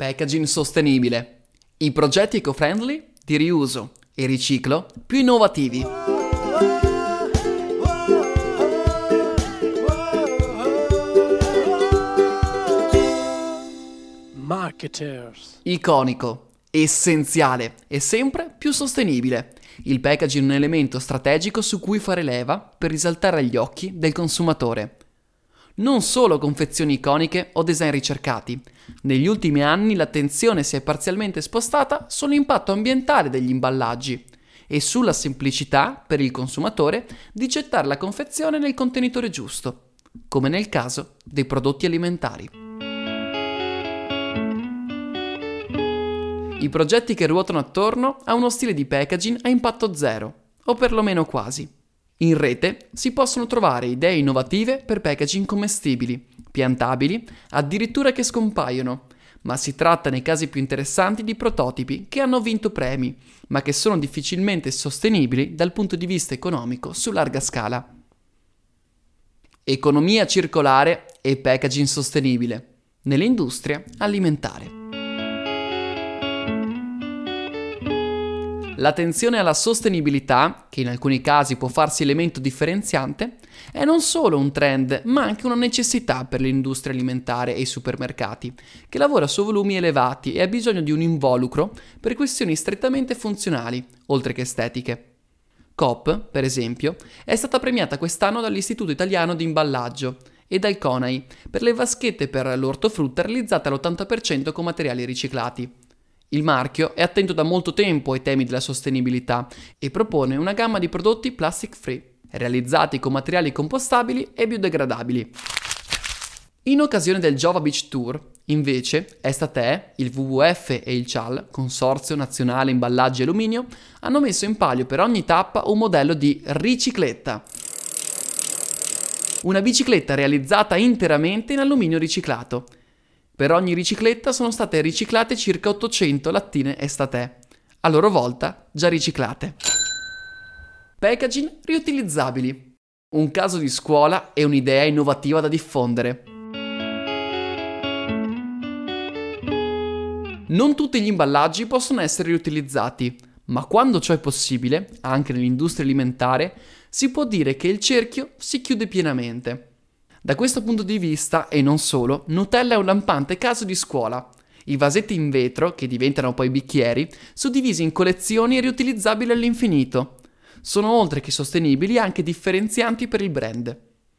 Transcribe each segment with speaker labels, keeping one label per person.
Speaker 1: Packaging sostenibile. I progetti eco-friendly di riuso e riciclo più innovativi.
Speaker 2: Marketers.
Speaker 1: Iconico, essenziale e sempre più sostenibile. Il packaging è un elemento strategico su cui fare leva per risaltare agli occhi del consumatore. Non solo confezioni iconiche o design ricercati. Negli ultimi anni l'attenzione si è parzialmente spostata sull'impatto ambientale degli imballaggi e sulla semplicità per il consumatore di gettare la confezione nel contenitore giusto, come nel caso dei prodotti alimentari. I progetti che ruotano attorno a uno stile di packaging a impatto zero, o perlomeno quasi. In rete si possono trovare idee innovative per packaging commestibili, piantabili, addirittura che scompaiono, ma si tratta nei casi più interessanti di prototipi che hanno vinto premi, ma che sono difficilmente sostenibili dal punto di vista economico su larga scala. Economia circolare e packaging sostenibile nell'industria alimentare. L'attenzione alla sostenibilità, che in alcuni casi può farsi elemento differenziante, è non solo un trend, ma anche una necessità per l'industria alimentare e i supermercati, che lavora su volumi elevati e ha bisogno di un involucro per questioni strettamente funzionali, oltre che estetiche. Coop, per esempio, è stata premiata quest'anno dall'Istituto Italiano di Imballaggio e dal CONAI per le vaschette per l'ortofrutta realizzate all'80% con materiali riciclati. Il marchio è attento da molto tempo ai temi della sostenibilità e propone una gamma di prodotti plastic free, realizzati con materiali compostabili e biodegradabili. In occasione del Jova Beach Tour, invece, Estate, il WWF e il CIAL, Consorzio Nazionale Imballaggi Alluminio, hanno messo in palio per ogni tappa un modello di ricicletta. Una bicicletta realizzata interamente in alluminio riciclato per ogni ricicletta sono state riciclate circa 800 lattine estate, a loro volta già riciclate. Packaging riutilizzabili. Un caso di scuola e un'idea innovativa da diffondere. Non tutti gli imballaggi possono essere riutilizzati, ma quando ciò è possibile, anche nell'industria alimentare, si può dire che il cerchio si chiude pienamente. Da questo punto di vista, e non solo, Nutella è un lampante caso di scuola. I vasetti in vetro, che diventano poi bicchieri, suddivisi in collezioni riutilizzabili all'infinito. Sono oltre che sostenibili anche differenzianti per il brand.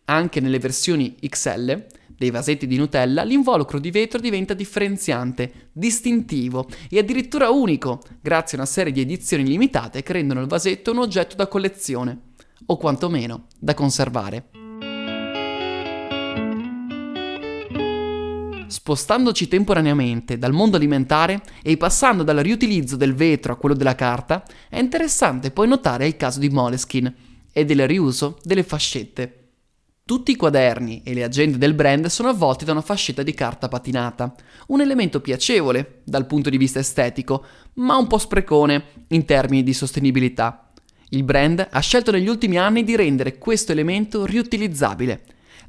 Speaker 1: Anche nelle versioni XL dei vasetti di Nutella, l'involucro di vetro diventa differenziante, distintivo e addirittura unico, grazie a una serie di edizioni limitate che rendono il vasetto un oggetto da collezione, o quantomeno da conservare. Spostandoci temporaneamente dal mondo alimentare e passando dal riutilizzo del vetro a quello della carta, è interessante poi notare il caso di Moleskin e del riuso delle fascette. Tutti i quaderni e le agende del brand sono avvolti da una fascetta di carta patinata, un elemento piacevole dal punto di vista estetico, ma un po' sprecone in termini di sostenibilità. Il brand ha scelto negli ultimi anni di rendere questo elemento riutilizzabile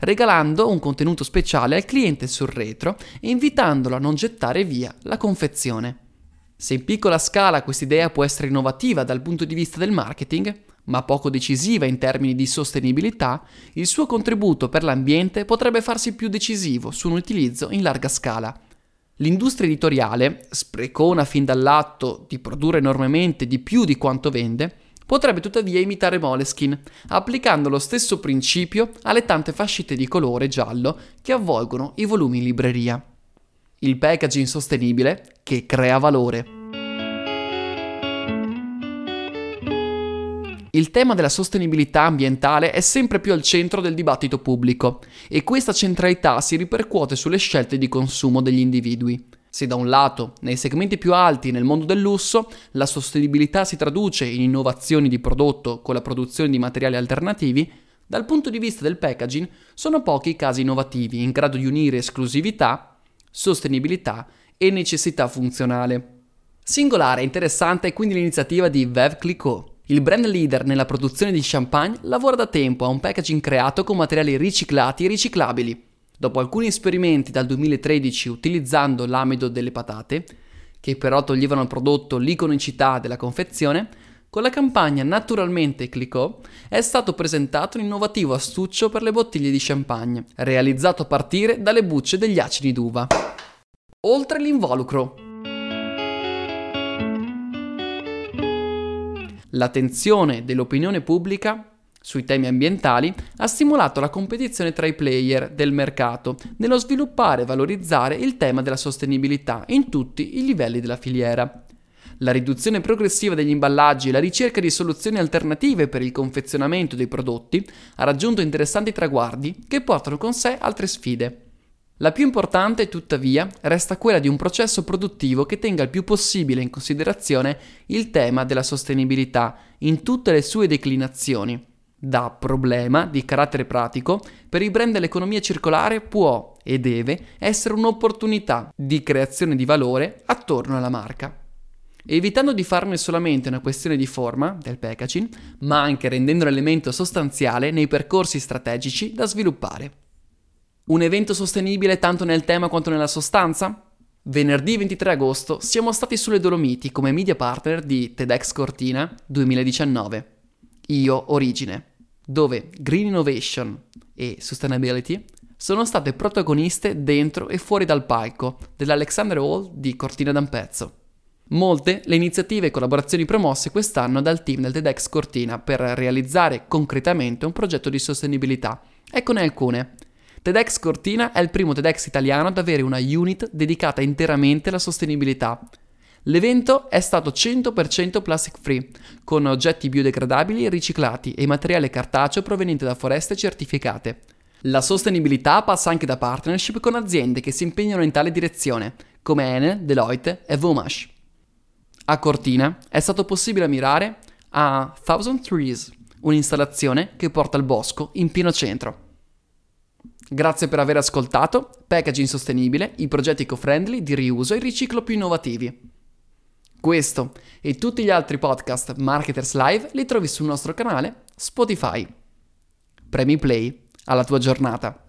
Speaker 1: regalando un contenuto speciale al cliente sul retro e invitandolo a non gettare via la confezione. Se in piccola scala quest'idea può essere innovativa dal punto di vista del marketing, ma poco decisiva in termini di sostenibilità, il suo contributo per l'ambiente potrebbe farsi più decisivo su un utilizzo in larga scala. L'industria editoriale, sprecona fin dall'atto di produrre enormemente di più di quanto vende, potrebbe tuttavia imitare Moleskin, applicando lo stesso principio alle tante fascette di colore giallo che avvolgono i volumi in libreria. Il packaging sostenibile che crea valore. Il tema della sostenibilità ambientale è sempre più al centro del dibattito pubblico e questa centralità si ripercuote sulle scelte di consumo degli individui. Se da un lato, nei segmenti più alti nel mondo del lusso, la sostenibilità si traduce in innovazioni di prodotto con la produzione di materiali alternativi, dal punto di vista del packaging sono pochi i casi innovativi in grado di unire esclusività, sostenibilità e necessità funzionale. Singolare e interessante è quindi l'iniziativa di Veuve Clicquot. Il brand leader nella produzione di champagne lavora da tempo a un packaging creato con materiali riciclati e riciclabili Dopo alcuni esperimenti dal 2013 utilizzando l'amido delle patate, che però toglievano al prodotto l'iconicità della confezione, con la campagna Naturalmente Clicò è stato presentato un innovativo astuccio per le bottiglie di champagne, realizzato a partire dalle bucce degli acidi d'uva. Oltre l'involucro. L'attenzione dell'opinione pubblica sui temi ambientali ha stimolato la competizione tra i player del mercato nello sviluppare e valorizzare il tema della sostenibilità in tutti i livelli della filiera. La riduzione progressiva degli imballaggi e la ricerca di soluzioni alternative per il confezionamento dei prodotti ha raggiunto interessanti traguardi che portano con sé altre sfide. La più importante, tuttavia, resta quella di un processo produttivo che tenga il più possibile in considerazione il tema della sostenibilità in tutte le sue declinazioni da problema di carattere pratico, per i brand dell'economia circolare può e deve essere un'opportunità di creazione di valore attorno alla marca. Evitando di farne solamente una questione di forma del packaging, ma anche rendendo l'elemento sostanziale nei percorsi strategici da sviluppare. Un evento sostenibile tanto nel tema quanto nella sostanza? Venerdì 23 agosto siamo stati sulle Dolomiti come media partner di TEDx Cortina 2019. Io Origine dove Green Innovation e Sustainability sono state protagoniste dentro e fuori dal palco dell'Alexander Hall di Cortina d'Ampezzo. Molte le iniziative e collaborazioni promosse quest'anno dal team del TEDx Cortina per realizzare concretamente un progetto di sostenibilità. Eccone alcune. TEDx Cortina è il primo TEDx italiano ad avere una unit dedicata interamente alla sostenibilità, L'evento è stato 100% plastic free, con oggetti biodegradabili riciclati e materiale cartaceo proveniente da foreste certificate. La sostenibilità passa anche da partnership con aziende che si impegnano in tale direzione, come Enel, Deloitte e Vumash. A Cortina è stato possibile ammirare a Thousand Trees, un'installazione che porta il bosco in pieno centro. Grazie per aver ascoltato Packaging Sostenibile, i progetti eco-friendly di riuso e riciclo più innovativi. Questo e tutti gli altri podcast Marketers Live li trovi sul nostro canale Spotify. Premi Play alla tua giornata.